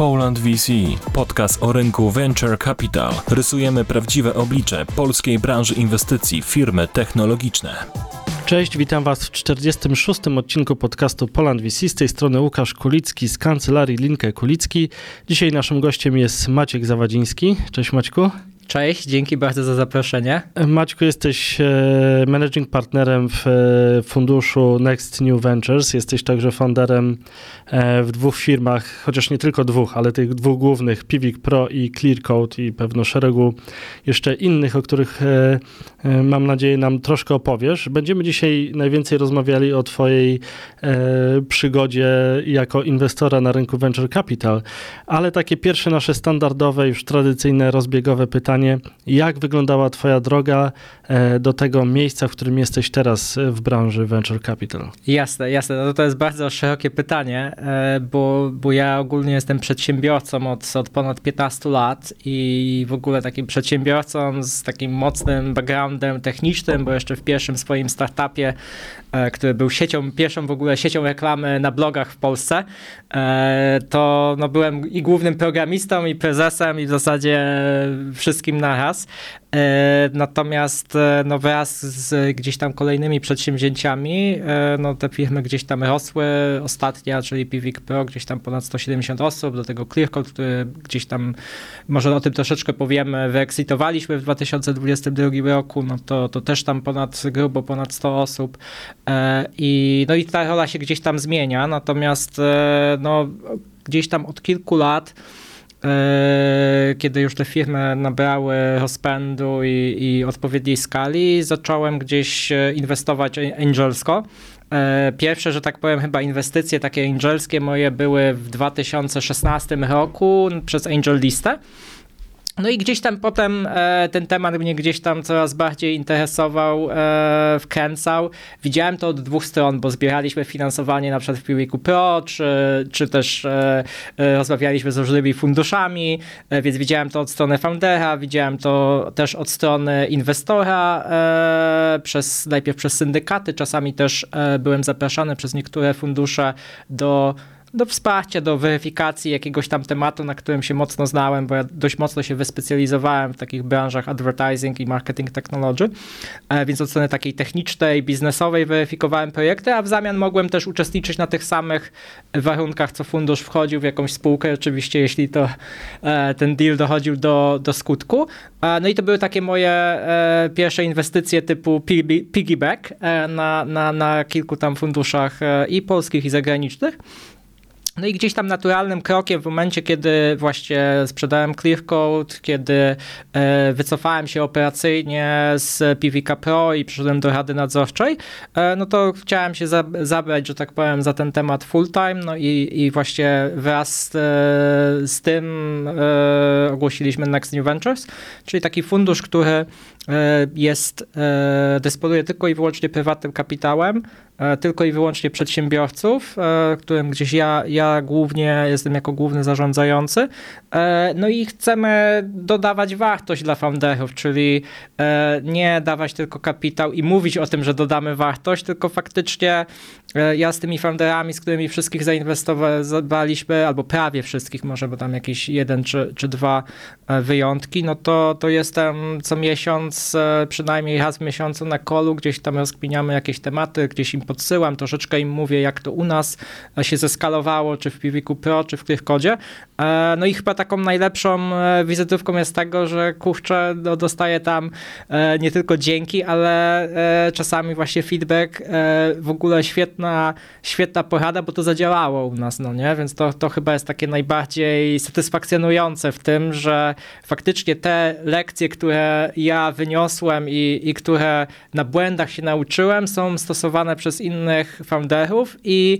Poland VC, podcast o rynku Venture Capital. Rysujemy prawdziwe oblicze polskiej branży inwestycji firmy technologiczne. Cześć, witam Was w 46. odcinku podcastu Poland VC. Z tej strony Łukasz Kulicki z kancelarii Linkę Kulicki. Dzisiaj naszym gościem jest Maciek Zawadziński. Cześć Maćku. Cześć, dzięki bardzo za zaproszenie. Maćku, jesteś e, managing partnerem w e, funduszu Next New Ventures. Jesteś także founderem e, w dwóch firmach, chociaż nie tylko dwóch, ale tych dwóch głównych, Pivik Pro i Clearcode i pewno szeregu jeszcze innych, o których mam nadzieję nam troszkę opowiesz. Będziemy dzisiaj najwięcej rozmawiali o twojej przygodzie jako inwestora na rynku Venture Capital, ale takie pierwsze nasze standardowe, już tradycyjne, rozbiegowe pytanie pytanie, jak wyglądała Twoja droga e, do tego miejsca, w którym jesteś teraz w branży Venture Capital? Jasne, jasne. No to jest bardzo szerokie pytanie, e, bo, bo ja ogólnie jestem przedsiębiorcą od, od ponad 15 lat i w ogóle takim przedsiębiorcą z takim mocnym backgroundem technicznym, bo jeszcze w pierwszym swoim startupie, e, który był siecią, pierwszą w ogóle siecią reklamy na blogach w Polsce, to no, byłem i głównym programistą, i prezesem, i w zasadzie wszystkim wszystkim naraz. E, natomiast e, no wraz z gdzieś tam kolejnymi przedsięwzięciami, e, no te firmy gdzieś tam rosły. Ostatnia, czyli Pivik Pro, gdzieś tam ponad 170 osób, do tego Clearcode, który gdzieś tam, może o tym troszeczkę powiemy, wyeksitowaliśmy w 2022 roku, no to, to też tam ponad, grubo ponad 100 osób. I, no i ta rola się gdzieś tam zmienia, natomiast no, gdzieś tam od kilku lat kiedy już te firmy nabrały rozpędu i, i odpowiedniej skali, zacząłem gdzieś e, inwestować angelsko. E, pierwsze, że tak powiem, chyba inwestycje takie angelskie moje były w 2016 roku przez Angel Listę. No i gdzieś tam potem e, ten temat mnie gdzieś tam coraz bardziej interesował, e, wkręcał. Widziałem to od dwóch stron, bo zbieraliśmy finansowanie na przykład w Piwiku Pro, czy, czy też e, e, rozmawialiśmy z różnymi funduszami, e, więc widziałem to od strony foundera, widziałem to też od strony inwestora, e, przez, najpierw przez syndykaty, czasami też byłem zapraszany przez niektóre fundusze do do wsparcia, do weryfikacji jakiegoś tam tematu, na którym się mocno znałem, bo ja dość mocno się wyspecjalizowałem w takich branżach advertising i marketing technology, e, więc od strony takiej technicznej, biznesowej weryfikowałem projekty, a w zamian mogłem też uczestniczyć na tych samych warunkach, co fundusz wchodził w jakąś spółkę, oczywiście jeśli to e, ten deal dochodził do, do skutku. E, no i to były takie moje pierwsze inwestycje typu piggyback na, na, na kilku tam funduszach i polskich i zagranicznych. No i gdzieś tam naturalnym krokiem w momencie, kiedy właśnie sprzedałem Clearcode, kiedy e, wycofałem się operacyjnie z PVK Pro i przyszedłem do Rady Nadzorczej, e, no to chciałem się za, zabrać, że tak powiem, za ten temat full time, no i, i właśnie wraz z, e, z tym ogłosiliśmy Next New Ventures, czyli taki fundusz, który jest, dysponuje tylko i wyłącznie prywatnym kapitałem, tylko i wyłącznie przedsiębiorców, e, którym gdzieś ja, ja głównie jestem jako główny zarządzający. E, no i chcemy dodawać wartość dla founderów, czyli nie dawać tylko kapitał i mówić o tym, że dodamy wartość, tylko faktycznie ja z tymi founderami, z którymi wszystkich zainwestowaliśmy, albo prawie wszystkich, może bo tam jakieś jeden czy, czy dwa wyjątki, no to, to jestem co miesiąc, przynajmniej raz w miesiącu na kolu, gdzieś tam rozkminiamy jakieś tematy, gdzieś im podsyłam, troszeczkę im mówię, jak to u nas się zeskalowało, czy w Piwiku Pro, czy w Clearcodzie. E, no i chyba taką najlepszą e, wizytówką jest tego, że kurczę, no, dostaję tam e, nie tylko dzięki, ale czasami właśnie feedback, w ogóle świetna, świetna porada, bo to zadziałało u nas, no nie? Więc to, to chyba jest takie najbardziej satysfakcjonujące w tym, że faktycznie te lekcje, które ja wyniosłem i, i które na błędach się nauczyłem, są stosowane przez innych founderów i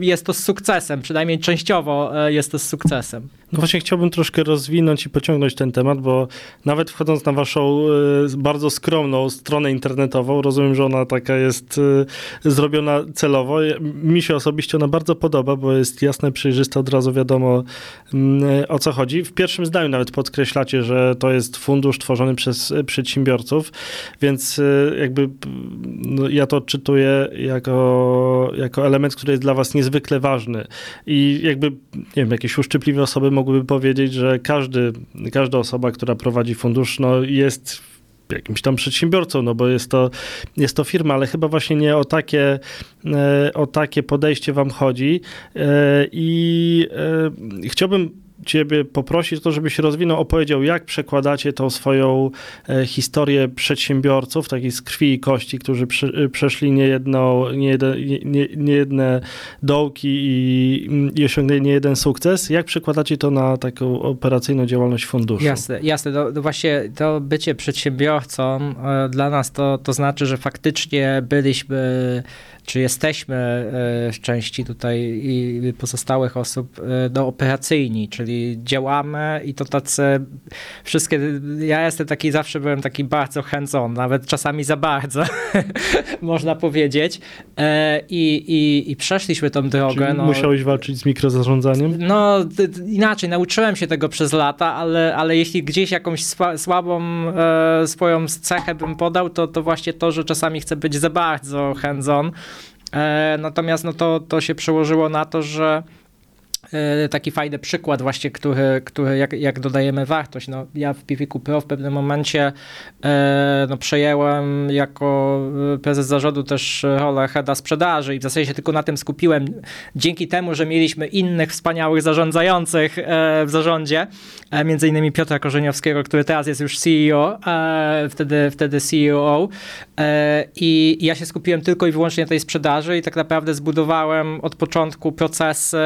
jest to z sukcesem, przynajmniej częściowo jest to z sukcesem. No właśnie chciałbym troszkę rozwinąć i pociągnąć ten temat, bo nawet wchodząc na waszą y, bardzo skromną stronę internetową, rozumiem, że ona taka jest y, zrobiona celowo. Mi się osobiście ona bardzo podoba, bo jest jasne, przejrzyste, od razu wiadomo y, o co chodzi. W pierwszym zdaniu nawet podkreślacie, że to jest fundusz tworzony przez przedsiębiorców, więc jakby no, ja to odczytuję jako, jako element, który jest dla was niezwykle ważny i jakby, nie wiem, jakieś uszczypliwe osoby mogą mogłyby powiedzieć, że każdy, każda osoba, która prowadzi fundusz, no jest jakimś tam przedsiębiorcą, no bo jest to, jest to firma, ale chyba właśnie nie o takie, e, o takie podejście wam chodzi. E, I e, chciałbym ciebie poprosić o to, żebyś rozwinął, opowiedział, jak przekładacie tą swoją e, historię przedsiębiorców, takich z krwi i kości, którzy prze, przeszli niejedno, niejedne, nie, niejedne dołki i, i osiągnęli niejeden sukces. Jak przekładacie to na taką operacyjną działalność funduszu? Jasne, jasne. To właśnie to bycie przedsiębiorcą e, dla nas to, to znaczy, że faktycznie byliśmy czy jesteśmy e, w części tutaj i pozostałych osób do operacyjni, czyli działamy i to tacy wszystkie, ja jestem taki, zawsze byłem taki bardzo hands-on, nawet czasami za bardzo, można powiedzieć e, I, i, i przeszliśmy tą drogę. no, musiałeś walczyć z mikrozarządzaniem? No inaczej, nauczyłem się tego przez lata, ale, ale jeśli gdzieś jakąś słabą e, swoją cechę bym podał, to, to właśnie to, że czasami chcę być za bardzo hands-on, E, natomiast no to, to się przełożyło na to, że taki fajny przykład właśnie, który, który jak, jak dodajemy wartość. No, ja w Piwiku Pro w pewnym momencie e, no, przejęłem jako e, prezes zarządu też rolę heada sprzedaży i w zasadzie się tylko na tym skupiłem. Dzięki temu, że mieliśmy innych wspaniałych zarządzających w zarządzie, między innymi Piotra Korzeniowskiego, który teraz jest już CEO, wtedy, wtedy CEO i ja się skupiłem tylko i wyłącznie na tej sprzedaży i tak naprawdę zbudowałem od początku proces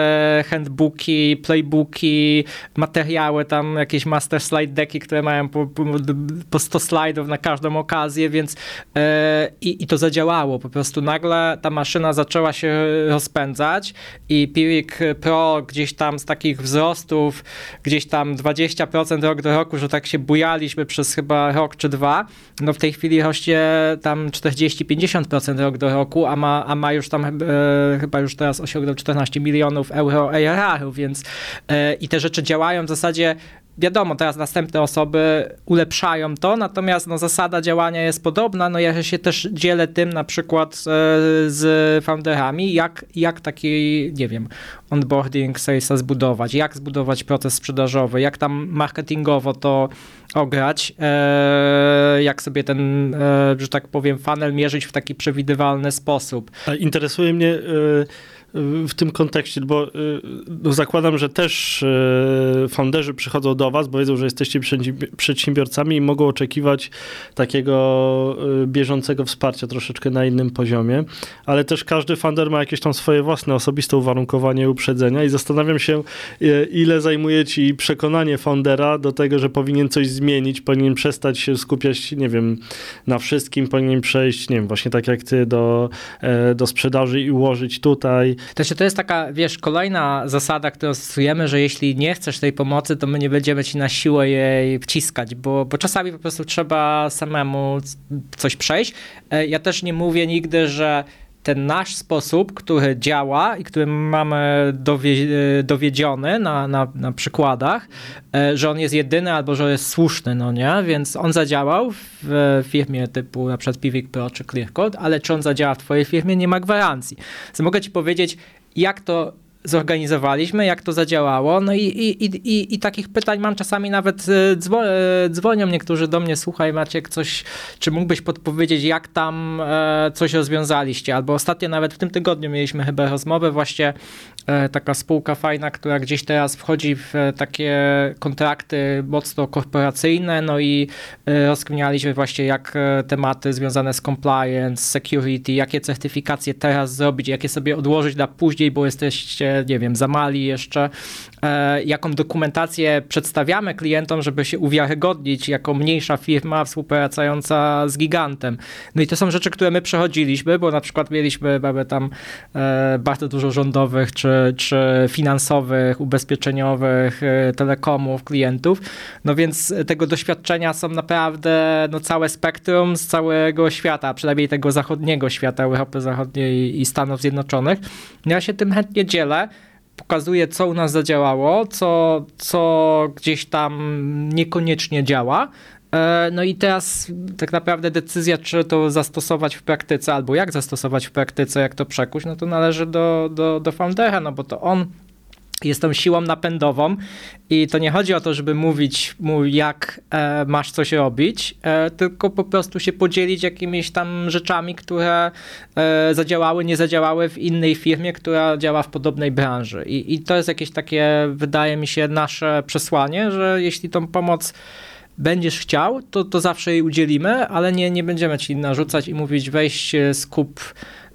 handbooki booki, playbooki, materiały, tam jakieś master slide decki, które mają po, po 100 slajdów na każdą okazję, więc e, i, to zadziałało. Po prostu nagle ta maszyna zaczęła się rozpędzać i Piwik Pro gdzieś tam z takich wzrostów, gdzieś tam 20% rok do roku, że tak się bujaliśmy przez chyba rok czy dwa, no w tej chwili rośnie tam 40-50% rok do roku, a ma, a ma już tam e, chyba już teraz osiągnął 14 milionów euro ARR więc e, i te rzeczy działają w zasadzie wiadomo, teraz następne osoby ulepszają to, natomiast no, zasada działania jest podobna. No ja się też dzielę tym na przykład e, z founderami, jak, jak taki, nie wiem, onboarding salesa zbudować, jak zbudować proces sprzedażowy, jak tam marketingowo to ograć, e, jak sobie ten, że tak powiem, funnel mierzyć w taki przewidywalny sposób. Interesuje mnie w tym kontekście, bo y, no zakładam, że też y, founderzy przychodzą do was, bo wiedzą, że jesteście przedsiębiorcami i mogą oczekiwać takiego y, bieżącego wsparcia troszeczkę na innym poziomie, ale też każdy founder ma jakieś tam swoje własne osobiste uwarunkowanie uprzedzenia i zastanawiam się, ile zajmuje ci przekonanie foundera do tego, że powinien coś zmienić, powinien przestać się skupiać, nie wiem, na wszystkim, powinien przejść, nie wiem, właśnie tak jak ty do, e, do sprzedaży i ułożyć tutaj to, to jest taka, wiesz, kolejna zasada, którą stosujemy, że jeśli nie chcesz tej pomocy, to my nie będziemy ci na siłę jej wciskać, bo, bo czasami po prostu trzeba samemu coś przejść. E, ja też nie mówię nigdy, że ten nasz sposób, który działa i który mamy dowie, dowiedziony na, na, na przykładach, e, że on jest jedyny albo że jest słuszny, no nie? Więc on zadziałał w firmie typu na przykład Pivik Pro czy ClearCode, ale czy on zadziała w twojej firmie, nie ma gwarancji. Więc mogę ci powiedzieć, jak to zorganizowaliśmy, jak to zadziałało. No i, i, i, i takich pytań mam czasami nawet e, dzwo, e, dzwonią niektórzy do mnie, słuchaj Maciek, coś, czy mógłbyś podpowiedzieć, jak tam e, coś rozwiązaliście? Albo ostatnio nawet w tym tygodniu mieliśmy chyba rozmowę właśnie taka spółka fajna, która gdzieś teraz wchodzi w takie kontrakty mocno korporacyjne, no i rozkminialiśmy właśnie jak tematy związane z compliance, security, jakie certyfikacje teraz zrobić, jakie sobie odłożyć na później, bo jesteście nie wiem, za mali jeszcze, e, jaką dokumentację przedstawiamy klientom, żeby się uwiarygodnić jako mniejsza firma współpracująca z gigantem. No i to są rzeczy, które my przechodziliśmy, bo na przykład mieliśmy mamy tam e, bardzo dużo rządowych czy, czy finansowych, ubezpieczeniowych, e, telekomów, klientów, no więc tego doświadczenia są naprawdę no, całe spektrum z całego świata, przynajmniej tego zachodniego świata, Europy Zachodniej i Stanów Zjednoczonych. No ja się tym chętnie dzielę pokazuje, co u nas zadziałało, co, co gdzieś tam niekoniecznie działa. E, no i teraz tak naprawdę decyzja, czy to zastosować w praktyce, albo jak zastosować w praktyce, jak to przekuć, no to należy do, do, do foundera, no bo to on jest tą siłą napędową i to nie chodzi o to, żeby mówić mu, jak e, masz coś robić, e, tylko po prostu się podzielić jakimiś tam rzeczami, które e, zadziałały, nie zadziałały w innej firmie, która działa w podobnej branży. I, I to jest jakieś takie, wydaje mi się, nasze przesłanie, że jeśli tą pomoc będziesz chciał, to, to zawsze jej udzielimy, ale nie, nie będziemy ci narzucać i mówić weź skup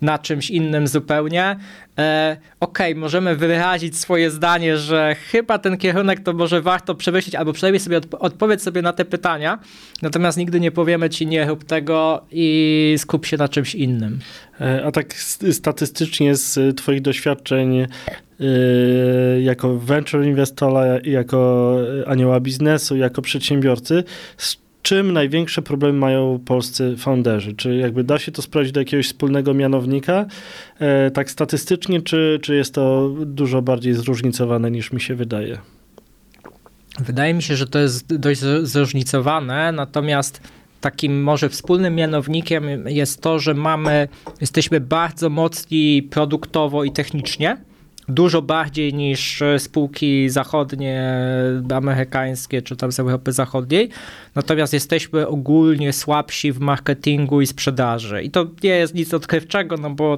na czymś innym zupełnie. E, Okej, okay, możemy wyrazić swoje zdanie, że chyba ten kierunek to może warto przemyśleć, albo przynajmniej sobie odp odpowiedz sobie na te pytania, natomiast nigdy nie powiemy ci nie rób tego i skup się na czymś innym. E, a tak statystycznie z twoich doświadczeń e, jako venture inwestora, jako anioła biznesu, jako przedsiębiorcy, z czym największe problemy mają polscy founderzy? Czy jakby da się to sprawdzić do jakiegoś wspólnego mianownika, e, tak statystycznie, czy, czy jest to dużo bardziej zróżnicowane niż mi się wydaje? Wydaje mi się, że to jest dość zróżnicowane, natomiast takim może wspólnym mianownikiem jest to, że mamy, jesteśmy bardzo mocni produktowo i technicznie dużo bardziej niż e, spółki zachodnie, amerykańskie czy tam z Europy Zachodniej. Natomiast jesteśmy ogólnie słabsi w marketingu i sprzedaży. I to nie jest nic odkrywczego, no bo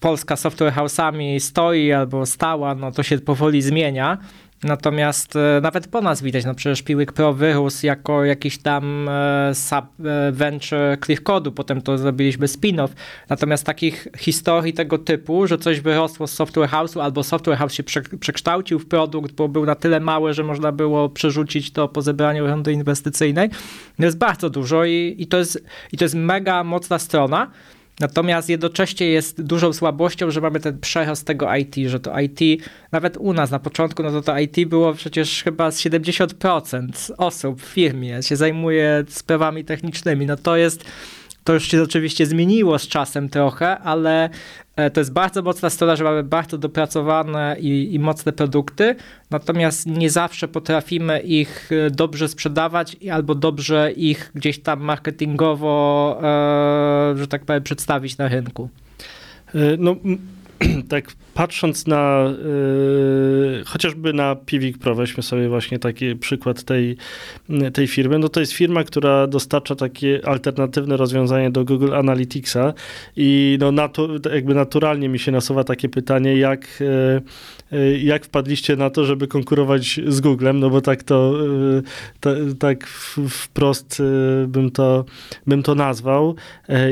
Polska software house'ami stoi albo stała, no to się powoli zmienia. Natomiast e, nawet po nas widać, no przecież Piłek Pro wyrósł jako jakiś tam e, sub e, ClearCode'u, potem to zrobiliśmy spin-off. Natomiast takich historii tego typu, że coś wyrosło z Software House'u albo Software House się przekształcił w produkt, bo był na tyle mały, że można było przerzucić to po zebraniu rundy inwestycyjnej, jest bardzo dużo i, i, to, jest, i to jest mega mocna strona. Natomiast jednocześnie jest dużą słabością, że mamy ten przerost tego IT, że to IT, nawet u nas na początku, no to to IT było przecież chyba z 70% osób w firmie się zajmuje sprawami technicznymi. No to jest to już się oczywiście zmieniło z czasem trochę, ale e, to jest bardzo mocna strona, że mamy bardzo dopracowane i, i, mocne produkty, natomiast nie zawsze potrafimy ich e, dobrze sprzedawać albo dobrze ich gdzieś tam marketingowo, e, że tak powiem, przedstawić na rynku. No, tak patrząc na y, chociażby na Pivik Pro, weźmy sobie właśnie taki przykład tej, tej firmy, no to jest firma, która dostarcza takie alternatywne rozwiązanie do Google Analyticsa i no natu, jakby naturalnie mi się nasuwa takie pytanie, jak, y, y, jak wpadliście na to, żeby konkurować z Googlem, no bo tak to, tak wprost bym to, bym to nazwał.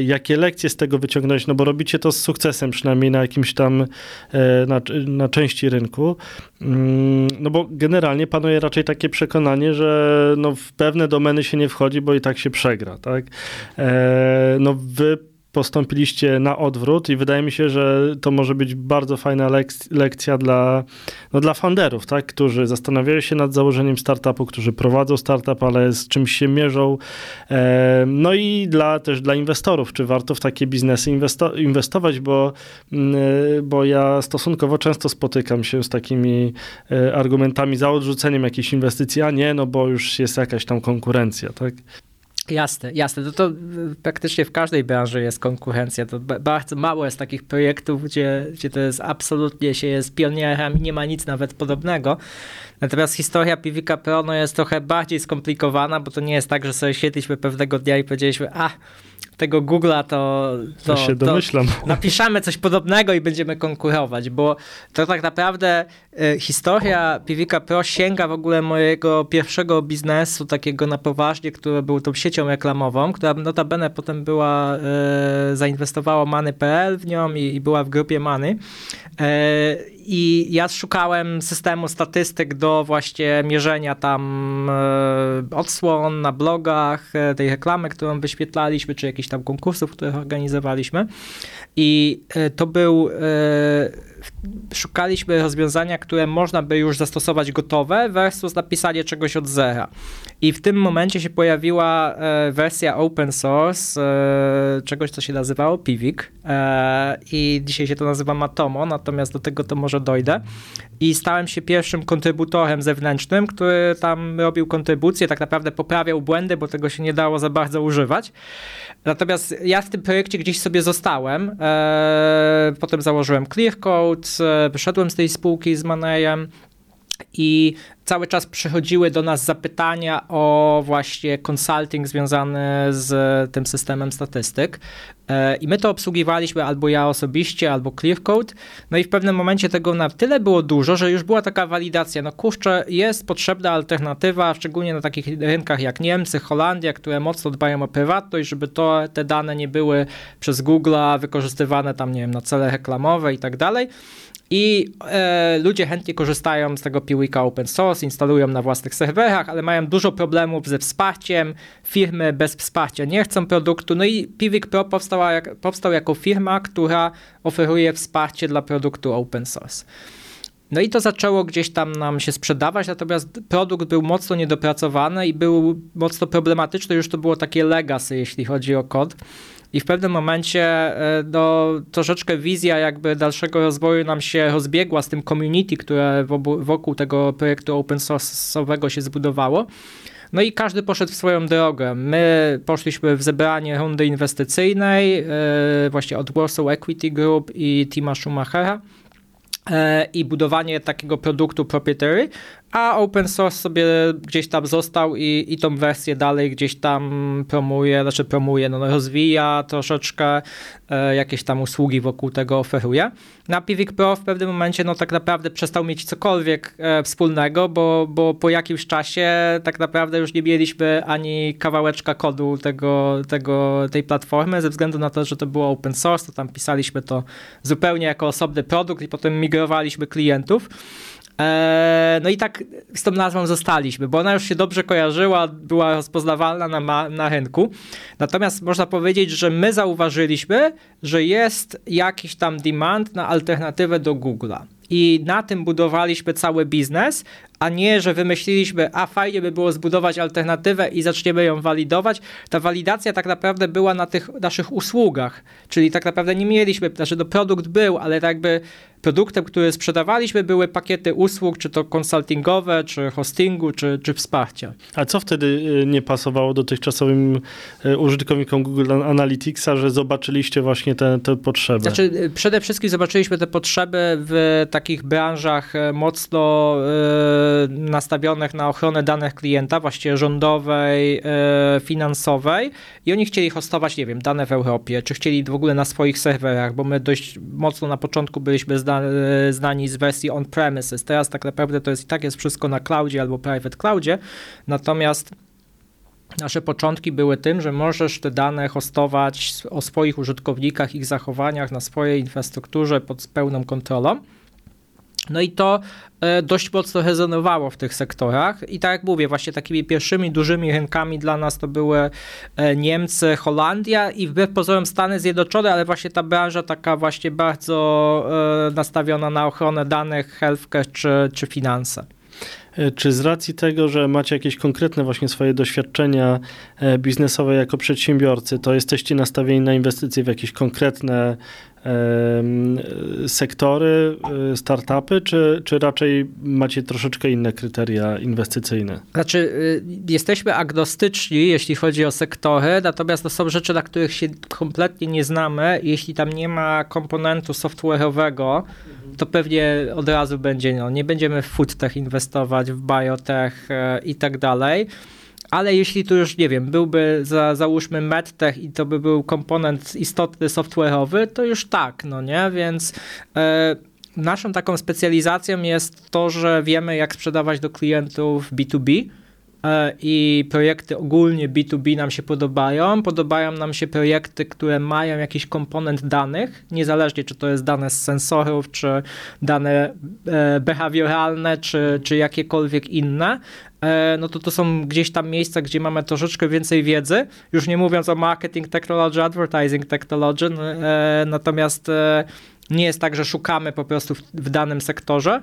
Jakie lekcje z tego wyciągnąć, no bo robicie to z sukcesem, przynajmniej na jakimś tam E, na, na części rynku. Mm, no bo generalnie panuje raczej takie przekonanie, że no w pewne domeny się nie wchodzi, bo i tak się przegra, tak? E, no wy postąpiliście na odwrót i wydaje mi się, że to może być bardzo fajna lekcja dla, no dla founderów, tak? którzy zastanawiają się nad założeniem startupu, którzy prowadzą startup, ale z czymś się mierzą. E, no i dla, też dla inwestorów, czy warto w takie biznesy inwesto inwestować, bo, mm, bo ja stosunkowo często spotykam się z takimi e, argumentami za odrzuceniem jakiejś inwestycji, a nie, no bo już jest jakaś tam konkurencja. Tak? Jasne, jasne. To, to praktycznie w każdej branży jest konkurencja. To bardzo mało jest takich projektów, gdzie, gdzie to jest absolutnie się jest pionierem i nie ma nic nawet podobnego. Natomiast historia Piwika Pro no, jest trochę bardziej skomplikowana, bo to nie jest tak, że sobie siedliśmy pewnego dnia i powiedzieliśmy, a tego Google'a, to, to, się domyślam. To napiszemy coś podobnego i będziemy konkurować, bo to tak naprawdę y, historia Piwika Pro sięga w ogóle mojego pierwszego biznesu, takiego na poważnie, który był tą siecią reklamową, która notabene potem była, y, zainwestowała Many.pl w nią i, i, była w grupie Many. Y, I ja szukałem systemu statystyk do właśnie mierzenia tam odsłon na blogach, tej reklamy, którą wyświetlaliśmy, czy jakichś tam konkursów, które organizowaliśmy. I e, to był. E, szukaliśmy rozwiązania, które można by już zastosować gotowe, versus napisanie czegoś od zera. I w tym momencie się pojawiła e, wersja open source czegoś, co się nazywało Pivik. I dzisiaj się to nazywa Matomo, natomiast do tego to może dojdę. I stałem się pierwszym kontrybutorem zewnętrznym, który tam robił kontrybucje, tak naprawdę poprawiał błędy, bo tego się nie dało za bardzo używać. Natomiast ja w tym projekcie gdzieś sobie zostałem. E, potem założyłem Clearcode, e, wyszedłem z tej spółki z Manejem i cały czas przychodziły do nas zapytania o właśnie consulting związany z tym systemem statystyk. E, I my to obsługiwaliśmy albo ja osobiście, albo Clearcode. No i w pewnym momencie tego na tyle było dużo, że już była taka walidacja. No kurczę, jest potrzebna alternatywa, szczególnie na takich rynkach jak Niemcy, Holandia, które mocno dbają o prywatność, żeby to, te dane nie były przez Google'a wykorzystywane tam, nie wiem, na cele reklamowe i tak dalej. I e, ludzie chętnie korzystają z tego Piwika open source, instalują na własnych serwerach, ale mają dużo problemów ze wsparciem. Firmy bez wsparcia nie chcą produktu. No i Piwik Pro powstała, jak, powstał jako firma, która oferuje wsparcie dla produktu open source. No i to zaczęło gdzieś tam nam się sprzedawać, natomiast produkt był mocno niedopracowany i był mocno problematyczny, już to było takie legacy, jeśli chodzi o kod. I w pewnym momencie e, no, troszeczkę wizja jakby dalszego rozwoju nam się rozbiegła z tym community, które wokół tego projektu open source'owego się zbudowało. No i każdy poszedł w swoją drogę. My poszliśmy w zebranie rundy inwestycyjnej, e, właśnie od Warsaw Equity Group i Tima Schumachera e, i budowanie takiego produktu proprietary, a open source sobie gdzieś tam został i, i tą wersję dalej gdzieś tam promuje, znaczy promuje, no, rozwija troszeczkę, e, jakieś tam usługi wokół tego oferuje. Na Pivik Pro w pewnym momencie no tak naprawdę przestał mieć cokolwiek e, wspólnego, bo, bo po jakimś czasie tak naprawdę już nie mieliśmy ani kawałeczka kodu tego, tego, tej platformy, ze względu na to, że to było open source, to tam pisaliśmy to zupełnie jako osobny produkt i potem migrowaliśmy klientów. Eee, no i tak z tą nazwą zostaliśmy, bo ona już się dobrze kojarzyła, była rozpoznawalna na, na rynku. Natomiast można powiedzieć, że my zauważyliśmy, że jest jakiś tam demand na alternatywę do Google'a. I na tym budowaliśmy cały biznes, a nie, że wymyśliliśmy, a fajnie by było zbudować alternatywę i zaczniemy ją walidować. Ta walidacja tak naprawdę była na tych naszych usługach, czyli tak naprawdę nie mieliśmy, znaczy to produkt był, ale tak jakby produktem, który sprzedawaliśmy, były pakiety usług, czy to konsultingowe, czy hostingu, czy, czy wsparcia. A co wtedy y, nie pasowało dotychczasowym y, użytkownikom Google Analyticsa, że zobaczyliście właśnie te, te potrzeby? Znaczy, y, przede wszystkim zobaczyliśmy te potrzeby w takich branżach mocno nastawionych na ochronę danych klienta, właściwie rządowej, finansowej i oni chcieli hostować, nie wiem, dane w Europie, czy chcieli w ogóle na swoich serwerach, bo my dość mocno na początku byliśmy zdani znani z wersji on-premises. Teraz tak naprawdę to jest i tak jest wszystko na cloudzie albo private cloudzie, natomiast Nasze początki były tym, że możesz te dane hostować o swoich użytkownikach, ich zachowaniach na swojej infrastrukturze pod pełną kontrolą. No i to e, dość mocno rezonowało w tych sektorach. I tak jak mówię, właśnie takimi pierwszymi dużymi rynkami dla nas to były e, Niemcy, Holandia i wbrew pozorom Stany Zjednoczone, ale właśnie ta branża taka właśnie bardzo e, nastawiona na ochronę danych, healthcare czy, czy finanse. Czy z racji tego, że macie jakieś konkretne właśnie swoje doświadczenia biznesowe jako przedsiębiorcy, to jesteście nastawieni na inwestycje w jakieś konkretne sektory, e, startupy, czy, czy raczej macie troszeczkę inne kryteria inwestycyjne? Znaczy, y, jesteśmy agnostyczni, jeśli chodzi o sektory, natomiast to są rzeczy, na których się kompletnie nie znamy. Jeśli tam nie ma komponentu software'owego, to pewnie od razu będzie, no, nie będziemy w foodtech inwestować, w biotech e, i tak dalej. Ale jeśli tu już, nie wiem, byłby za, załóżmy medtech i to by był komponent istotny software'owy, to już tak, no nie? Więc e, naszą taką specjalizacją jest to, że wiemy, jak sprzedawać do klientów B2B E, i projekty ogólnie B2B nam się podobają. Podobają nam się projekty, które mają jakiś komponent danych, niezależnie czy to jest dane z sensorów, czy dane e, behawioralne, czy, czy jakiekolwiek inne. E, no to to są gdzieś tam miejsca, gdzie mamy troszeczkę więcej wiedzy, już nie mówiąc o marketing technology, advertising technology, natomiast nie jest tak, że szukamy po prostu w, w danym sektorze, e,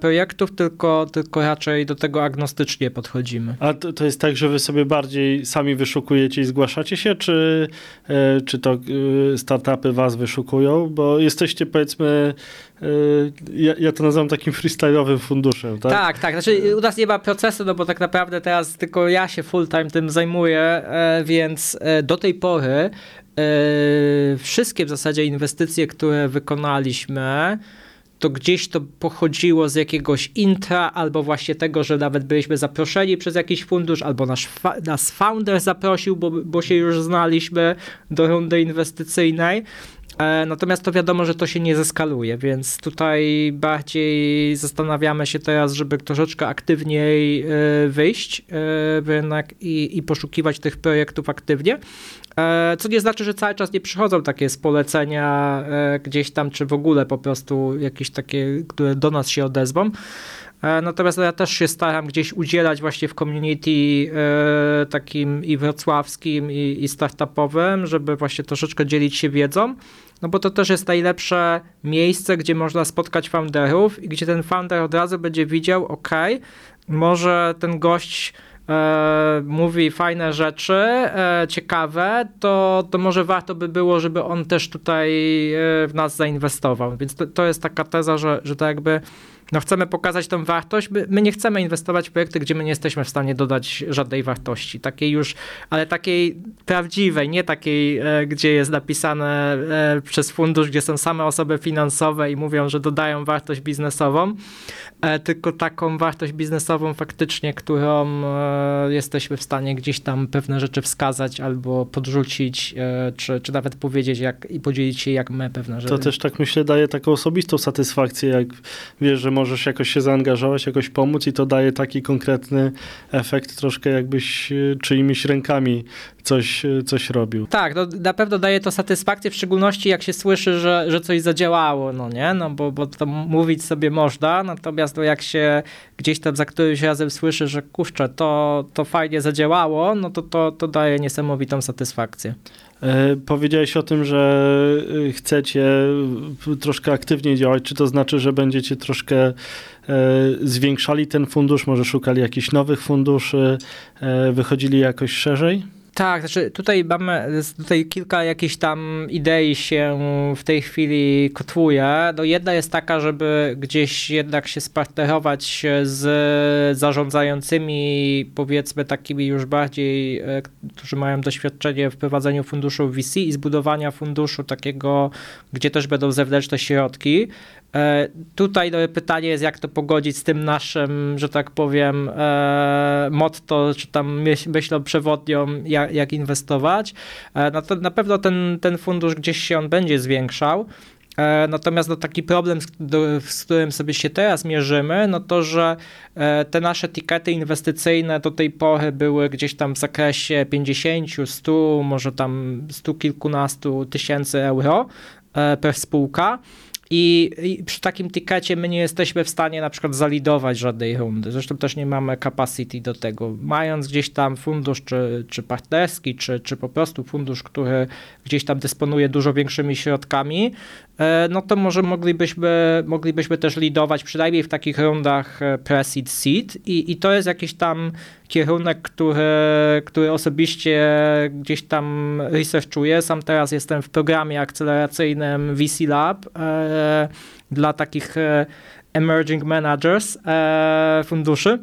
projektów, tylko, tylko raczej do tego agnostycznie podchodzimy. A to, to, jest tak, że wy sobie bardziej sami wyszukujecie i zgłaszacie się, czy, e, czy to e, startupy was wyszukują? Bo jesteście powiedzmy e, ja, ja, to nazywam takim freestyle'owym funduszem, tak? Tak, tak. Znaczy u nas nie ma procesu, no bo tak naprawdę teraz tylko ja się full time tym zajmuję, e, więc e, do tej pory wszystkie w zasadzie inwestycje, które wykonaliśmy, to gdzieś to pochodziło z jakiegoś intra, albo właśnie tego, że nawet byliśmy zaproszeni przez jakiś fundusz, albo nasz, nas founder zaprosił, bo, bo się już znaliśmy do rundy inwestycyjnej. E, natomiast to wiadomo, że to się nie zeskaluje, więc tutaj bardziej zastanawiamy się teraz, żeby troszeczkę aktywniej e, wyjść e, w rynek i, i poszukiwać tych projektów aktywnie. Co nie znaczy, że cały czas nie przychodzą takie z polecenia gdzieś tam, czy w ogóle po prostu jakieś takie, które do nas się odezwą. Natomiast ja też się staram gdzieś udzielać właśnie w community takim i wrocławskim, i, i startupowym, żeby właśnie troszeczkę dzielić się wiedzą no bo to też jest najlepsze miejsce, gdzie można spotkać founderów i gdzie ten founder od razu będzie widział, ok, może ten gość e, mówi fajne rzeczy, e, ciekawe, to, to może warto by było, żeby on też tutaj e, w nas zainwestował. Więc to, to jest taka teza, że, że to jakby no chcemy pokazać tą wartość. My, nie chcemy inwestować w projekty, gdzie my nie jesteśmy w stanie dodać żadnej wartości. Takiej już, ale takiej prawdziwej, nie takiej, e, gdzie jest napisane e, przez fundusz, gdzie są same osoby finansowe i mówią, że dodają wartość biznesową, e, tylko taką wartość biznesową faktycznie, którą jesteśmy w stanie gdzieś tam pewne rzeczy wskazać albo podrzucić, czy, czy nawet powiedzieć jak, i podzielić się, jak my pewne rzeczy. To też tak myślę daje taką osobistą satysfakcję, jak wiesz, że możesz jakoś się zaangażować, jakoś pomóc i to daje taki konkretny efekt, troszkę jakbyś e, czyimiś rękami coś, e, coś robił. Tak, no, na pewno daje to satysfakcję, w szczególności jak się słyszy, że, że coś zadziałało, no nie, no bo, bo to mówić sobie można, natomiast no, jak się gdzieś tam za którymś razem słyszy, że kurczę, to, to fajnie zadziałało, no to, to, to daje niesamowitą satysfakcję. E, powiedziałeś o tym, że e, chcecie troszkę aktywniej działać. Czy to znaczy, że będziecie troszkę e, zwiększali ten fundusz, może szukali jakichś nowych funduszy, wychodzili jakoś szerzej? Tak, znaczy tutaj mamy tutaj kilka jakichś tam idei się w tej chwili kotwuje. No jedna jest taka, żeby gdzieś jednak się spartnerować z zarządzającymi, powiedzmy takimi już bardziej, e, którzy mają doświadczenie w prowadzeniu funduszu VC i zbudowania funduszu takiego, gdzie też będą zewnętrzne środki. E, tutaj no, pytanie jest, jak to pogodzić z tym naszym, że tak powiem, e, motto, czy tam myślą przewodnią, jak, jak inwestować. E, na, to, na pewno ten, ten fundusz gdzieś się on będzie zwiększał. Natomiast no, taki problem, z, do, z, którym sobie się teraz mierzymy, no to, że te nasze tikety inwestycyjne do tej pory były gdzieś tam w zakresie 50, 100, może tam 100 kilkunastu tysięcy euro per spółka. I, I, przy takim tikecie my nie jesteśmy w stanie na przykład zalidować żadnej rundy. Zresztą też nie mamy capacity do tego. Mając gdzieś tam fundusz, czy, czy partnerski, czy, czy po prostu fundusz, który gdzieś tam dysponuje dużo większymi środkami, no to może moglibyśmy, moglibyśmy też lidować przynajmniej w takich rundach e, pre-seed seed i, i to jest jakiś tam kierunek, który, który osobiście gdzieś tam researchuję. Sam teraz jestem w programie akceleracyjnym VC Lab e, dla takich e, emerging managers e, funduszy.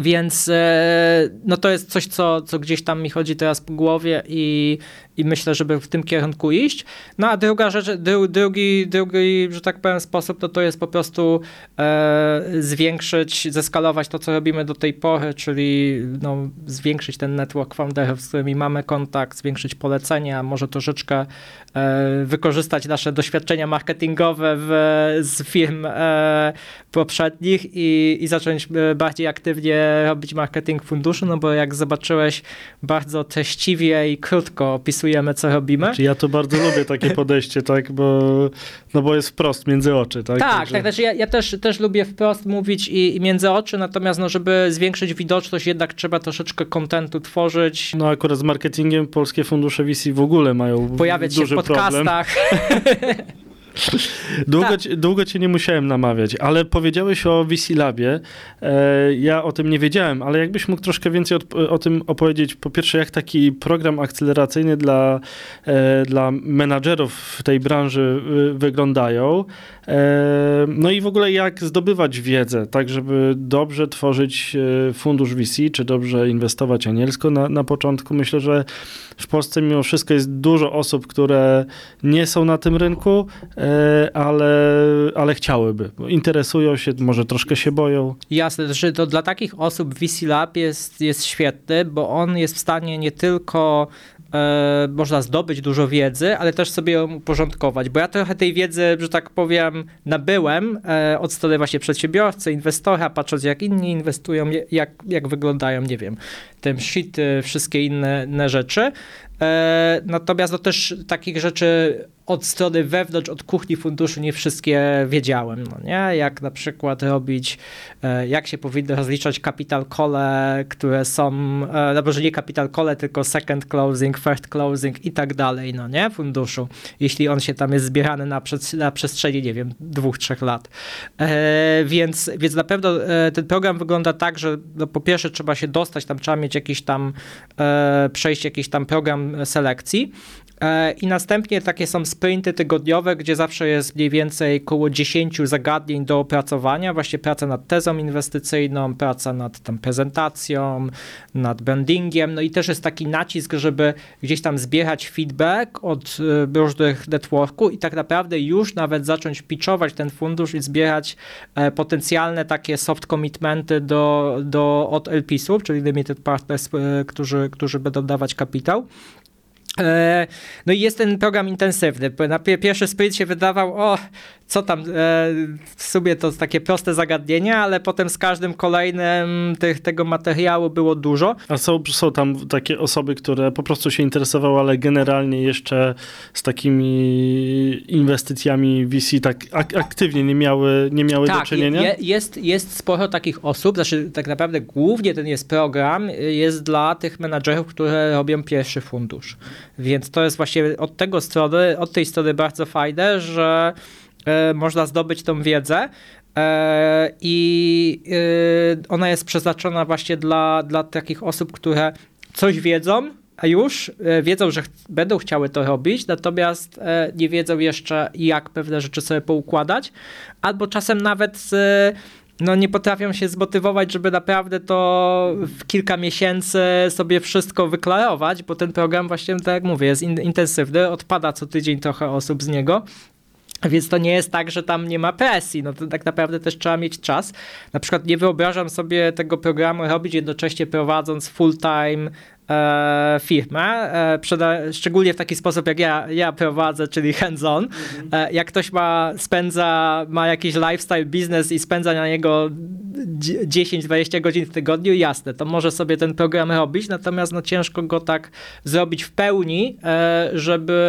Więc e, no to jest coś, co, co gdzieś tam mi chodzi teraz po głowie i, i myślę, żeby w tym kierunku iść. No a druga rzecz, drugi, drugi, że tak powiem, sposób to to jest po prostu e, zwiększyć, zeskalować to, co robimy do tej pory, czyli no, zwiększyć ten network founderów, z którymi mamy kontakt, zwiększyć polecenia, może troszeczkę e, wykorzystać nasze doświadczenia marketingowe w, z firm e, poprzednich i, i zacząć e, bardziej aktywnie robić marketing funduszu, no bo jak zobaczyłeś, bardzo treściwie i krótko opisujemy, co robimy. Znaczy ja to bardzo lubię takie podejście, tak, bo, no bo jest wprost między oczy, tak? Tak, Także... tak, znaczy ja, ja, też, też lubię wprost mówić i, i, między oczy, natomiast no, żeby zwiększyć widoczność, jednak trzeba troszeczkę kontentu tworzyć. No akurat z marketingiem polskie fundusze VC w ogóle mają Pojawiać duży się w podcastach. Długo, tak. ci, długo cię nie musiałem namawiać, ale powiedziałeś o VC Labie. E, ja o tym nie wiedziałem, ale jakbyś mógł troszkę więcej o, o tym opowiedzieć. Po pierwsze, jak taki program akceleracyjny dla, e, dla menadżerów w tej branży y, wyglądają. E, no i w ogóle jak zdobywać wiedzę, tak żeby dobrze tworzyć e, fundusz VC, czy dobrze inwestować anielsko na, na początku. Myślę, że w Polsce mimo wszystko jest dużo osób, które nie są na tym rynku, e, ale, ale chciałyby. Interesują się, może troszkę się boją. Jasne, że to dla takich osób VC Lab jest, jest świetny, bo on jest w stanie nie tylko e, można zdobyć dużo wiedzy, ale też sobie ją uporządkować, bo ja trochę tej wiedzy, że tak powiem, nabyłem e, od strony właśnie przedsiębiorcy, inwestora, patrząc jak inni inwestują, jak, jak wyglądają, nie wiem, tym shity, wszystkie inne, inne rzeczy. E, natomiast no też takich rzeczy od strony wewnątrz, od kuchni funduszu nie wszystkie wiedziałem, no nie? Jak na przykład robić, e, jak się powinno rozliczać capital call, które są, e, no może nie capital call, tylko second closing, first closing i tak dalej, no nie? Funduszu, jeśli on się tam jest zbierany na, na przestrzeni, nie wiem, dwóch, trzech lat. Więc, więc na pewno ten program wygląda tak, że no po pierwsze trzeba się dostać, tam trzeba mieć jakiś tam, przejść jakiś tam program selekcji. E, I następnie takie są sprinty tygodniowe, gdzie zawsze jest mniej więcej około 10 zagadnień do opracowania. Właśnie praca nad tezą inwestycyjną, praca nad tam prezentacją, nad brandingiem. No i też jest taki nacisk, żeby gdzieś tam zbierać feedback od e, różnych networku i tak naprawdę już nawet zacząć pitchować ten fundusz i zbierać e, potencjalne takie soft commitmenty do, do, od LP-ów, czyli Limited Partners, którzy, którzy będą dawać kapitał. E, no i jest ten program intensywny. Na pierwszy sprint się wydawał, o, co tam, e, w sumie to takie proste zagadnienia, ale potem z każdym kolejnym tych, tego materiału było dużo. A są, są tam takie osoby, które po prostu się interesowały, ale generalnie jeszcze z takimi inwestycjami VC tak ak aktywnie nie miały, nie miały tak, do czynienia? Je, jest, jest sporo takich osób, znaczy tak naprawdę głównie ten jest program, jest dla tych menadżerów, które robią pierwszy fundusz. Więc to jest właśnie od tego strony, od tej strony bardzo fajne, że można zdobyć tą wiedzę. E, I e, ona jest przeznaczona właśnie dla, dla takich osób, które coś wiedzą, a już wiedzą, że ch będą chciały to robić, natomiast nie wiedzą jeszcze, jak pewne rzeczy sobie poukładać, albo czasem nawet no nie potrafią się zmotywować, żeby naprawdę to w kilka miesięcy sobie wszystko wyklarować, bo ten program właśnie, tak jak mówię, jest in intensywny, odpada co tydzień trochę osób z niego. Więc to nie jest tak, że tam nie ma presji. No to tak naprawdę też trzeba mieć czas. Na przykład nie wyobrażam sobie tego programu robić jednocześnie prowadząc full-time e, firmę, e, szczególnie w taki sposób, jak ja, ja prowadzę, czyli hands-on. Mhm. E, jak ktoś ma, spędza, ma jakiś lifestyle biznes i spędza na niego 10-20 godzin w tygodniu, jasne, to może sobie ten program robić, natomiast no, ciężko go tak zrobić w pełni, żeby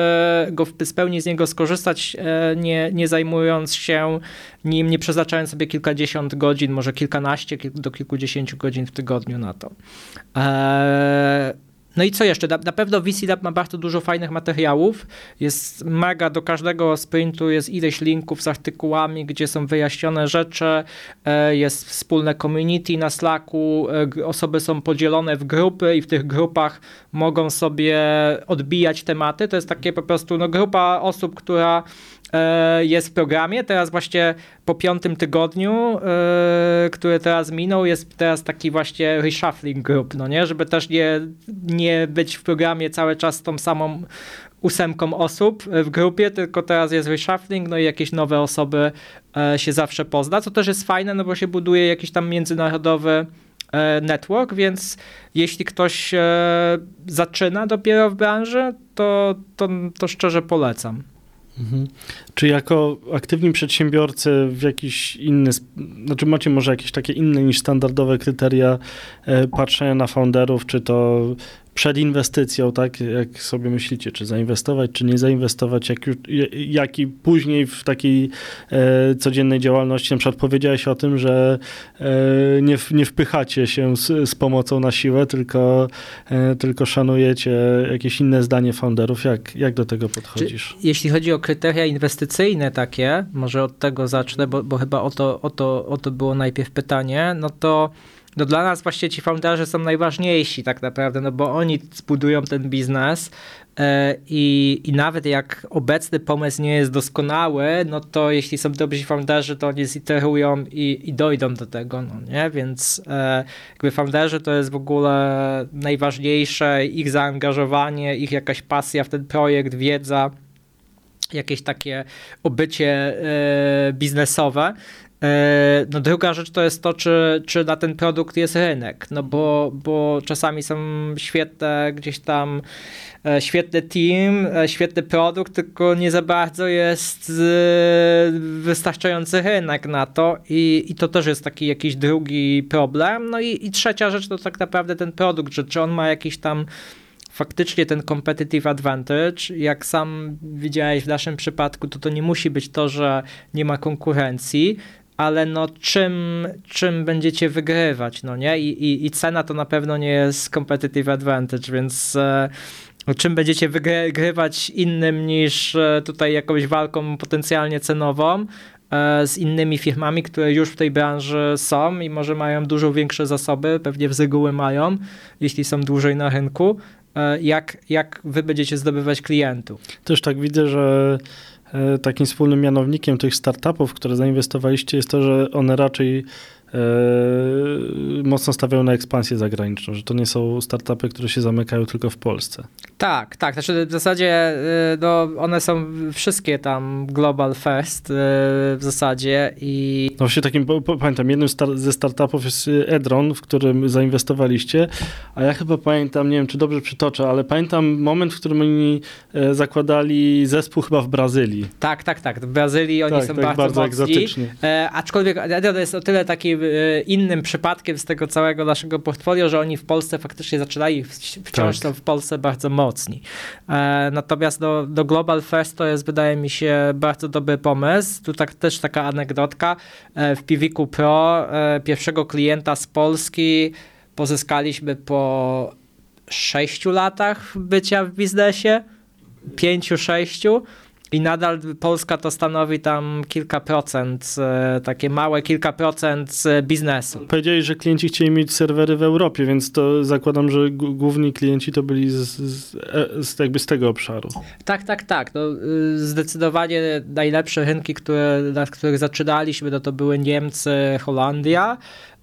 go w pełni z niego skorzystać, nie, nie zajmując się nim, nie przeznaczając sobie kilkadziesiąt godzin, może kilkanaście do kilkudziesięciu godzin w tygodniu na to. Eee, no i co jeszcze? Na, na pewno VC Lab ma bardzo dużo fajnych materiałów. Jest mega, do każdego sprintu jest ileś linków z artykułami, gdzie są wyjaśnione rzeczy. E, jest wspólne community na Slacku. E, osoby są podzielone w grupy i w tych grupach mogą sobie odbijać tematy. To jest takie po prostu no, grupa osób, która jest w programie. Teraz właśnie po piątym tygodniu, e, który teraz minął, jest teraz taki właśnie reshuffling group, no nie? Żeby też nie, nie być w programie cały czas tą samą ósemką osób w grupie, tylko teraz jest reshuffling, no i jakieś nowe osoby e, się zawsze pozna, co też jest fajne, no bo się buduje jakiś tam międzynarodowy e, network, więc jeśli ktoś e, zaczyna dopiero w branży, to, to, to szczerze polecam. Mhm. Czy jako aktywni przedsiębiorcy w jakiś inny, znaczy macie może jakieś takie inne niż standardowe kryteria patrzenia na founderów, czy to przed inwestycją, tak, jak sobie myślicie, czy zainwestować, czy nie zainwestować, jak, jak i później w takiej e, codziennej działalności, na przykład powiedziałeś o tym, że e, nie, nie wpychacie się z, z, pomocą na siłę, tylko, e, tylko szanujecie jakieś inne zdanie founderów. Jak, jak do tego podchodzisz? Czy, jeśli chodzi o kryteria inwestycyjne takie, może od tego zacznę, bo, bo chyba o to, o, to, o to było najpierw pytanie, no to no dla nas właśnie ci founderzy są najważniejsi tak naprawdę, no bo oni zbudują ten biznes e, i, i nawet jak obecny pomysł nie jest doskonały, no to jeśli są dobrzy founderzy, to oni ziterują i, i dojdą do tego, no nie? Więc e, jakby founderzy to jest w ogóle najważniejsze, ich zaangażowanie, ich jakaś pasja w ten projekt, wiedza, jakieś takie obycie e, biznesowe. E, no druga rzecz to jest to, czy, czy na ten produkt jest rynek, no bo, bo czasami są świetne gdzieś tam e, świetny team, e, świetny produkt, tylko nie za bardzo jest wystarczający rynek na to i, i to też jest taki jakiś drugi problem. No i, i trzecia rzecz to tak naprawdę ten produkt, że czy on ma jakiś tam faktycznie ten competitive advantage, jak sam widziałeś w naszym przypadku, to to nie musi być to, że nie ma konkurencji, ale no czym, czym będziecie wygrywać, no nie? I, i, i cena to na pewno nie jest competitive advantage, więc e, czym będziecie wygrywać innym niż e, tutaj jakąś walką potencjalnie cenową e, z innymi firmami, które już w tej branży są i może mają dużo większe zasoby, pewnie z reguły mają, jeśli są dłużej na rynku, e, jak, jak wy będziecie zdobywać klientów. Też tak widzę, że takim wspólnym mianownikiem tych startupów, które zainwestowaliście, jest to, że one raczej E, mocno stawiają na ekspansję zagraniczną, że to nie są startupy, które się zamykają tylko w Polsce. Tak, tak. Znaczy w zasadzie e, no, one są wszystkie tam global first e, w zasadzie i... No właśnie takim, pamiętam, jednym ze startupów jest Edron, w którym zainwestowaliście, a ja chyba pamiętam, nie wiem czy dobrze przytoczę, ale pamiętam moment, w którym oni zakładali zespół chyba w Brazylii. Tak, tak, tak. W Brazylii oni tak, są tak, bardzo, bardzo egzotyczni. aczkolwiek Edron jest o tyle taki E, innym przypadkiem z tego całego naszego portfolio, że oni w Polsce faktycznie zaczynali, wciąż tak. są w Polsce bardzo mocni. E, natomiast do, do Global First to jest, wydaje mi się, bardzo dobry pomysł. Tu tak, też taka anegdotka. E, w Piwiku Pro pierwszego klienta z Polski pozyskaliśmy po sześciu latach bycia w biznesie, pięciu, sześciu i nadal Polska to stanowi tam kilka procent, e, takie małe kilka procent biznesu. Powiedzieli, że klienci chcieli mieć serwery w Europie, więc to zakładam, że główni klienci to byli z, z, e, z, jakby z tego obszaru. Tak, tak, tak. No, y, zdecydowanie najlepsze rynki, które, na których zaczynaliśmy, no to były Niemcy, Holandia,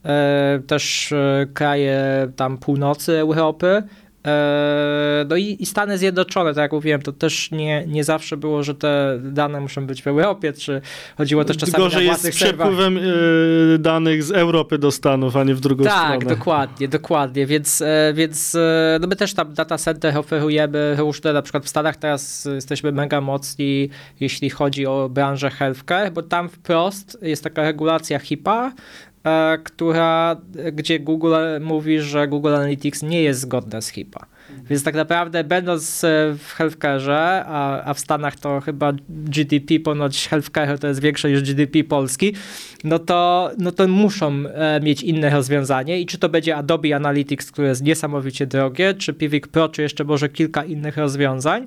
e, też kraje tam północy Europy. Eee, no i, i, Stany Zjednoczone, tak jak mówiłem, to też nie, nie zawsze było, że te dane muszą być w Europie, czy chodziło też czasami Gorzej na jest z przepływem yy, danych z Europy do Stanów, a nie w drugą tak, stronę. Tak, dokładnie, dokładnie, więc, e, więc e, no my też tam data center oferujemy różne, na przykład w Stanach teraz jesteśmy mega mocni, jeśli chodzi o branżę healthcare, bo tam wprost jest taka regulacja HIPAA, która, gdzie Google mówi, że Google Analytics nie jest zgodne z HIPAA. Więc tak naprawdę będąc w healthcare, a, a w Stanach to chyba GDP ponoć healthcare to jest większe niż GDP Polski, no to, no to muszą e, mieć inne rozwiązanie. I czy to będzie Adobe Analytics, które jest niesamowicie drogie, czy Pivik Pro, czy jeszcze może kilka innych rozwiązań.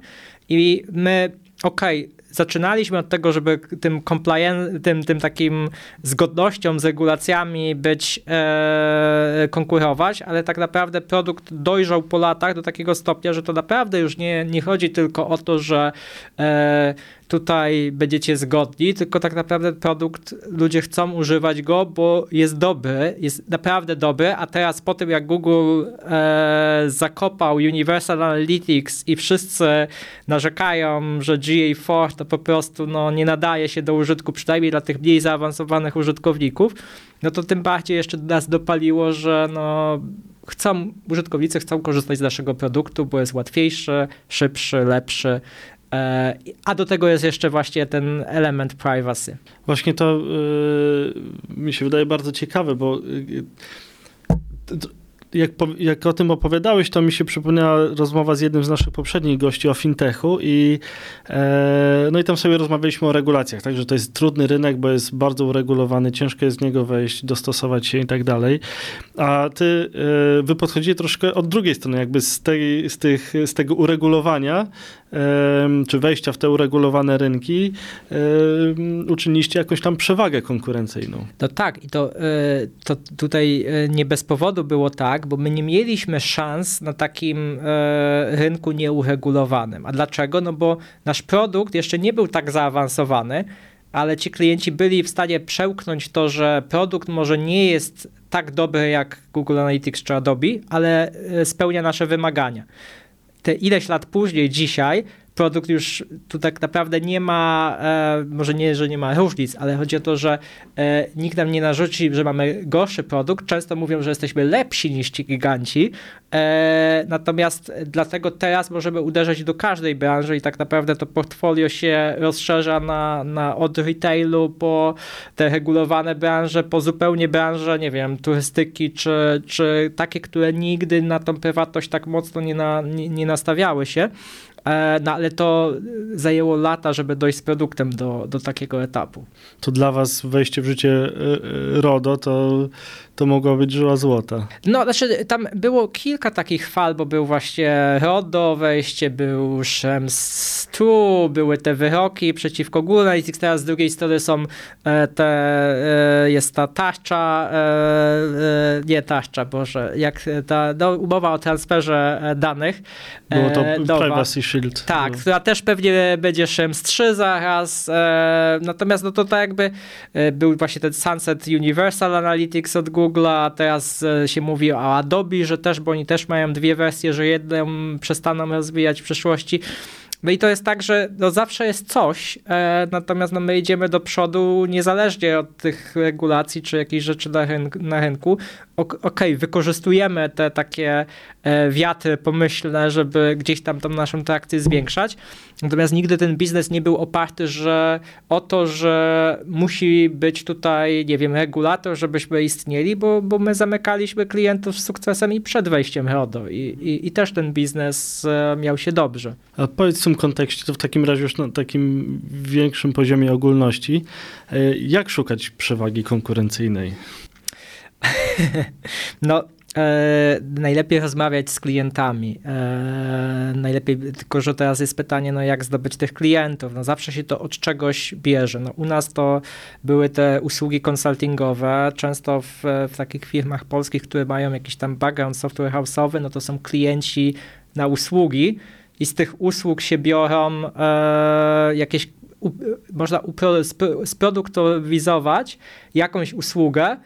I my, okej, okay, zaczynaliśmy od tego, żeby tym compliance, tym, tym takim zgodnością z regulacjami być, e, konkurować, ale tak naprawdę produkt dojrzał po latach do takiego stopnia, że to naprawdę już nie, nie chodzi tylko o to, że e, tutaj będziecie zgodni, tylko tak naprawdę produkt, ludzie chcą używać go, bo jest dobry, jest naprawdę dobry, a teraz po tym jak Google e, zakopał Universal Analytics i wszyscy narzekają, że GA4 to po prostu no, nie nadaje się do użytku, przynajmniej dla tych mniej zaawansowanych użytkowników, no to tym bardziej jeszcze nas dopaliło, że no chcą, użytkownicy chcą korzystać z naszego produktu, bo jest łatwiejszy, szybszy, lepszy. E, a do tego jest jeszcze właśnie ten element privacy. Właśnie to yy, mi się wydaje bardzo ciekawe, bo yy, jak, jak o tym opowiadałeś, to mi się przypomniała rozmowa z jednym z naszych poprzednich gości o fintechu i e, no i tam sobie rozmawialiśmy o regulacjach, także to jest trudny rynek, bo jest bardzo uregulowany, ciężko jest z niego wejść, dostosować się i tak dalej. A ty, e, wy podchodzicie troszkę od drugiej strony, jakby z, tej, z, tych, z tego uregulowania czy wejścia w te uregulowane rynki, uczyniliście jakąś tam przewagę konkurencyjną. No tak, i to, e, to tutaj e, nie bez powodu było tak, bo my nie mieliśmy szans na takim e, rynku nieuregulowanym. A dlaczego? No bo nasz produkt jeszcze nie był tak zaawansowany, ale ci klienci byli w stanie przełknąć to, że produkt może nie jest tak dobry jak Google Analytics czy Adobe, ale spełnia nasze wymagania te ileś lat później, dzisiaj, produkt już tu tak naprawdę nie ma, e, może nie, że nie ma różnic, ale chodzi o to, że e, nikt nam nie narzuci, że mamy gorszy produkt. Często mówią, że jesteśmy lepsi niż ci giganci. E, natomiast dlatego teraz możemy uderzać do każdej branży i tak naprawdę to portfolio się rozszerza na, na od retailu po te regulowane branże, po zupełnie branże, nie wiem, turystyki, czy, czy takie, które nigdy na tą prywatność tak mocno nie, na, nie, nie nastawiały się. E, no ale to zajęło lata, żeby dojść z produktem do, do takiego etapu. To dla was wejście w życie e, e, RODO to to mogła być żyła złota. No, znaczy tam było kilka takich fal, bo był właśnie RODO wejście, był Shems 2, były te wyroki przeciwko i teraz z drugiej strony są te, jest ta tarcza, nie tarcza, boże, jak ta no, umowa o transferze danych. Było to Nowa. Privacy Shield. Tak, no. która też pewnie będzie Shems 3 zaraz, natomiast no to tak jakby był właśnie ten Sunset Universal Analytics od Google, Google, a teraz e, się mówi o Adobe, że też, bo oni też mają dwie wersje, że jedną przestaną rozwijać w przyszłości. No i to jest tak, że no zawsze jest coś, e, natomiast no my idziemy do przodu niezależnie od tych regulacji czy jakichś rzeczy na, rynku. Okej, okay, wykorzystujemy te takie e, wiatry pomyślne, żeby gdzieś tam tą naszą trakcję zwiększać, natomiast nigdy ten biznes nie był oparty że o to, że musi być tutaj, nie wiem, regulator, żebyśmy istnieli, bo, bo my zamykaliśmy klientów z sukcesem i przed wejściem RODO i, i, i też ten biznes e, miał się dobrze. A powiedz tym kontekście, to w takim razie już na takim większym poziomie ogólności, e, jak szukać przewagi konkurencyjnej? no, E, najlepiej rozmawiać z klientami. E, najlepiej, tylko że teraz jest pytanie, no jak zdobyć tych klientów. No zawsze się to od czegoś bierze. No u nas to były te usługi konsultingowe, często w, w takich firmach polskich, które mają jakiś tam background software house'owy, no to są klienci na usługi, i z tych usług się biorą e, jakieś, u, można upro, sproduktowizować jakąś usługę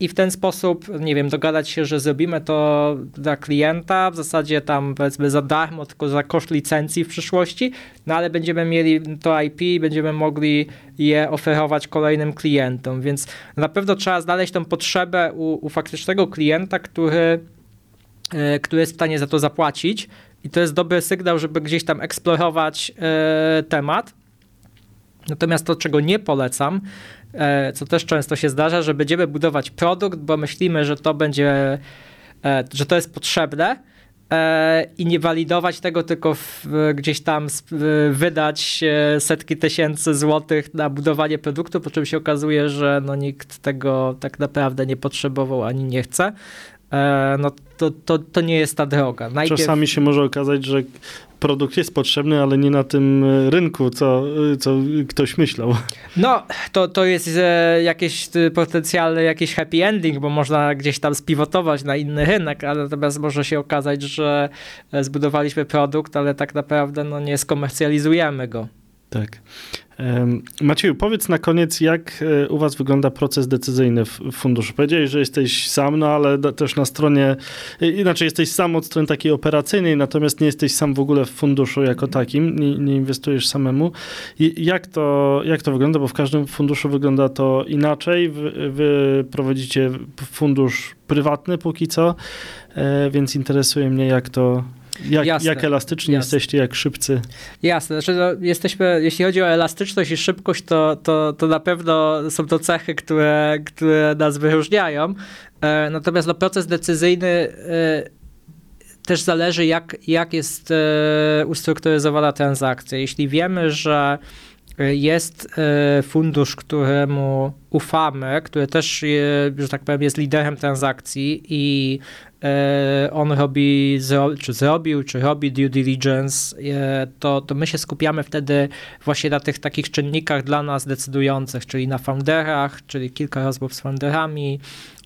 i w ten sposób, nie wiem, dogadać się, że zrobimy to dla klienta, w zasadzie tam powiedzmy za darmo, tylko za koszt licencji w przyszłości, no ale będziemy mieli to IP, będziemy mogli je oferować kolejnym klientom, więc na pewno trzeba znaleźć tą potrzebę u, u faktycznego klienta, który, e, który jest w stanie za to zapłacić, i to jest dobry sygnał, żeby gdzieś tam eksplorować e, temat. Natomiast to, czego nie polecam, e, co też często się zdarza, że będziemy budować produkt, bo myślimy, że to będzie, e, że to jest potrzebne e, i nie walidować tego, tylko gdzieś tam wydać e, setki tysięcy złotych na budowanie produktu, po czym się okazuje, że no, nikt tego tak naprawdę nie potrzebował ani nie chce. E, no to, to, to nie jest ta droga. Najpierw... Czasami się może okazać, że produkt jest potrzebny, ale nie na tym e, rynku, co, e, co ktoś myślał. No, to, to jest jakieś potencjalny jakiś happy ending, bo można gdzieś tam spiwotować na inny rynek, ale natomiast może się okazać, że zbudowaliśmy produkt, ale tak naprawdę no, nie skomercjalizujemy go. Tak. Macieju, powiedz na koniec, jak e, u was wygląda proces decyzyjny w funduszu? Powiedziałeś, że jesteś sam, no ale też na stronie, e, inaczej jesteś sam od strony takiej operacyjnej, natomiast nie jesteś sam w ogóle w funduszu jako takim, nie, nie inwestujesz samemu. jak to, jak to wygląda? Bo w każdym funduszu wygląda to inaczej. Wy, wy prowadzicie fundusz prywatny póki co, e, więc interesuje mnie, jak to, jak, jak elastyczni Jasne. jesteście, jak szybcy? Jasne, znaczy no, jesteśmy, jeśli chodzi o elastyczność i szybkość, to, to, to na pewno są to cechy, które, które nas wyróżniają. E, natomiast no, proces decyzyjny e, też zależy, jak, jak jest e, ustrukturyzowana transakcja. Jeśli wiemy, że jest e, fundusz, któremu ufamy, który też, że tak powiem, jest liderem transakcji i on robi, czy zrobił, czy robi due diligence, e, to, to my się skupiamy wtedy właśnie na tych takich czynnikach dla nas decydujących, czyli na founderach, czyli kilka rozmów z founderami,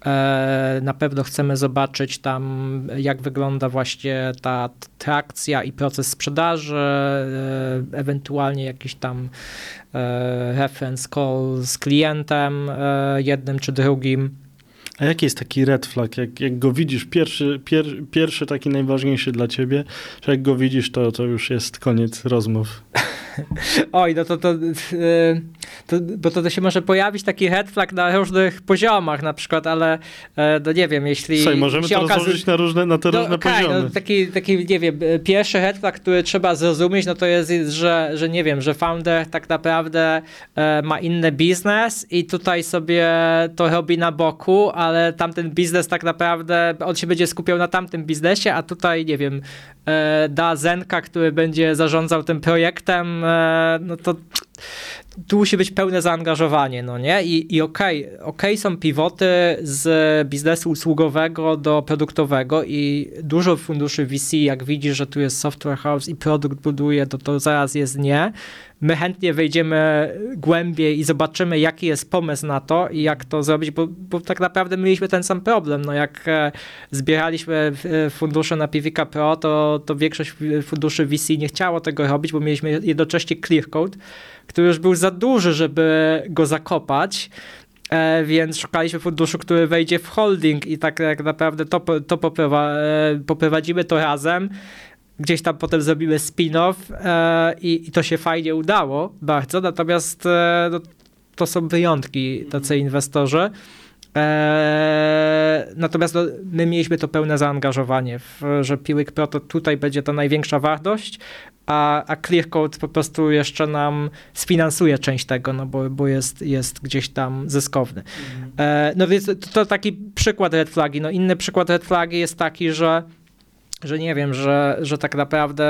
E, na pewno chcemy zobaczyć tam, jak wygląda właśnie ta trakcja i proces sprzedaży, e, ewentualnie jakiś tam e, reference call z klientem jednym czy drugim. A jaki jest taki red flag? Jak, jak go widzisz, pierwszy, pier, pierwszy taki najważniejszy dla ciebie, że jak go widzisz, to, to już jest koniec rozmów? Oj, no to, to, yy, to, bo to, to się może pojawić taki red flag na różnych poziomach na przykład, ale e, no nie wiem, jeśli... Słuchaj, możemy to okaże... rozłożyć na, różne, na te no, różne okay, poziomy. No, taki, taki, nie wiem, pierwszy red flag, który trzeba zrozumieć, no to jest, że, że nie wiem, że founder tak naprawdę e, ma inny biznes i tutaj sobie to robi na boku, ale tamten biznes tak naprawdę, on się będzie skupiał na tamtym biznesie, a tutaj, nie wiem, e, da Zenka, który będzie zarządzał tym projektem, e, no to tu musi być pełne zaangażowanie, no nie? I, i okej, okay, okay, są pivoty z biznesu usługowego do produktowego i dużo funduszy VC, jak widzi, że tu jest software house i produkt buduje, to to zaraz jest nie. My chętnie wejdziemy głębiej i zobaczymy, jaki jest pomysł na to i jak to zrobić, bo, bo tak naprawdę mieliśmy ten sam problem. No jak e, zbieraliśmy e, fundusze na PVK Pro, to, to większość funduszy VC nie chciało tego robić, bo mieliśmy jednocześnie clear code, który już był za duży, żeby go zakopać. E, więc szukaliśmy funduszu, który wejdzie w holding i tak, tak naprawdę to, to e, poprowadzimy to razem. Gdzieś tam potem zrobimy spin-off e, i, i, to się fajnie udało bardzo, natomiast e, no, to są wyjątki tacy inwestorzy. Eee, natomiast no, my mieliśmy to pełne zaangażowanie, w, że Piłek Pro to tutaj będzie ta największa wartość, a, a Clearcode po prostu jeszcze nam sfinansuje część tego, no bo, bo jest, jest gdzieś tam zyskowny. Mhm. Eee, no więc to, to, taki przykład red flagi. No inny przykład red flagi jest taki, że że nie wiem, że, że tak naprawdę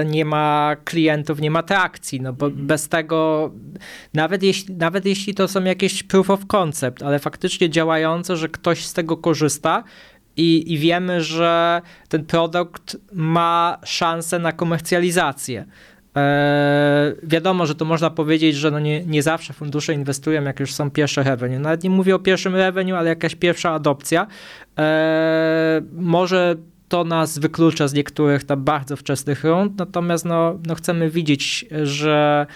e, nie ma klientów, nie ma trakcji, no bo mhm. bez tego, nawet jeśli, nawet jeśli to są jakieś proof of concept, ale faktycznie działające, że ktoś z tego korzysta i, i wiemy, że ten produkt ma szansę na komercjalizację. E, wiadomo, że to można powiedzieć, że no nie, nie zawsze fundusze inwestują, jak już są pierwsze revenue. Nawet nie mówię o pierwszym revenue, ale jakaś pierwsza adopcja. E, może to nas wyklucza z niektórych tam bardzo wczesnych rund, natomiast no, no chcemy widzieć, że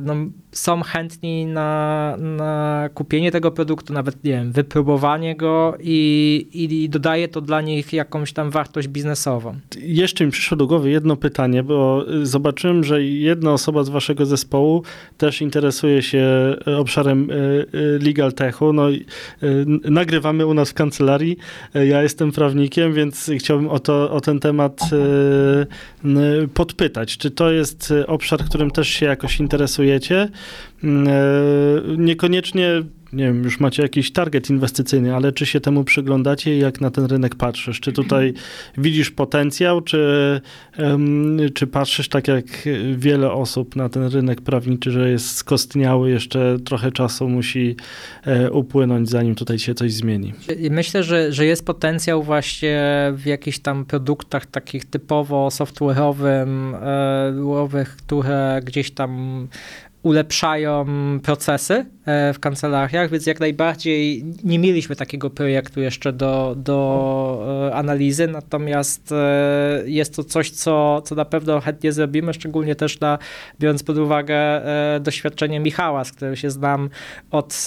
no, są chętni na, na kupienie tego produktu, nawet nie wiem, wypróbowanie go i, i dodaje to dla nich jakąś tam wartość biznesową. Jeszcze mi przyszło do głowy jedno pytanie, bo zobaczyłem, że jedna osoba z waszego zespołu też interesuje się obszarem e, e, legal techu. No, nagrywamy u nas w kancelarii. Ja jestem prawnikiem, więc chciałbym o, to, o ten temat podpytać. Czy to jest obszar, którym też się jakoś interesujecie. Mm, e, niekoniecznie, nie wiem, już macie jakiś target inwestycyjny, ale czy się temu przyglądacie i jak na ten rynek patrzysz? Czy tutaj widzisz potencjał, czy, czy patrzysz tak jak wiele osób na ten rynek prawniczy, że jest skostniały, jeszcze trochę czasu musi e, upłynąć, zanim tutaj się coś zmieni? Myślę, że, że jest potencjał właśnie w jakichś tam produktach takich typowo software'owym, e, które gdzieś tam ulepszają procesy e, w kancelariach, więc jak najbardziej nie mieliśmy takiego projektu jeszcze do, do e, analizy, natomiast e, jest to coś, co, co na pewno chętnie zrobimy, szczególnie też na, biorąc pod uwagę doświadczenie Michała, z którym się znam od,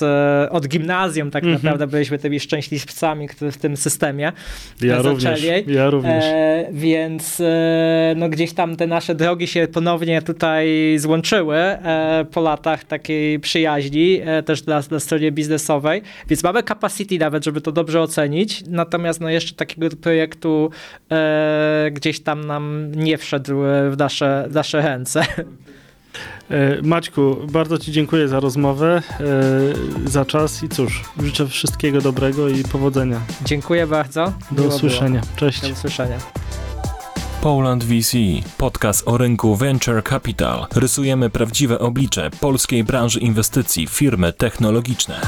od gimnazjum, tak mhm. naprawdę byliśmy tymi szczęśliwcami, którzy w tym systemie ja. Również, ja również. Więc no, gdzieś tam te nasze drogi się ponownie tutaj złączyły po latach takiej przyjaźni, e, też dla, na stronie biznesowej, więc mamy capacity nawet, żeby to dobrze ocenić, natomiast no, jeszcze takiego projektu e, gdzieś tam nam nie wszedł w nasze, w nasze ręce. E, Maćku, bardzo Ci dziękuję za rozmowę, za czas i cóż, życzę wszystkiego dobrego i powodzenia. Dziękuję bardzo. Do Miło usłyszenia. Było. Cześć. Do usłyszenia. Poland VC, podcast o rynku Venture Capital. Rysujemy prawdziwe oblicze polskiej branży inwestycji, firmy technologiczne.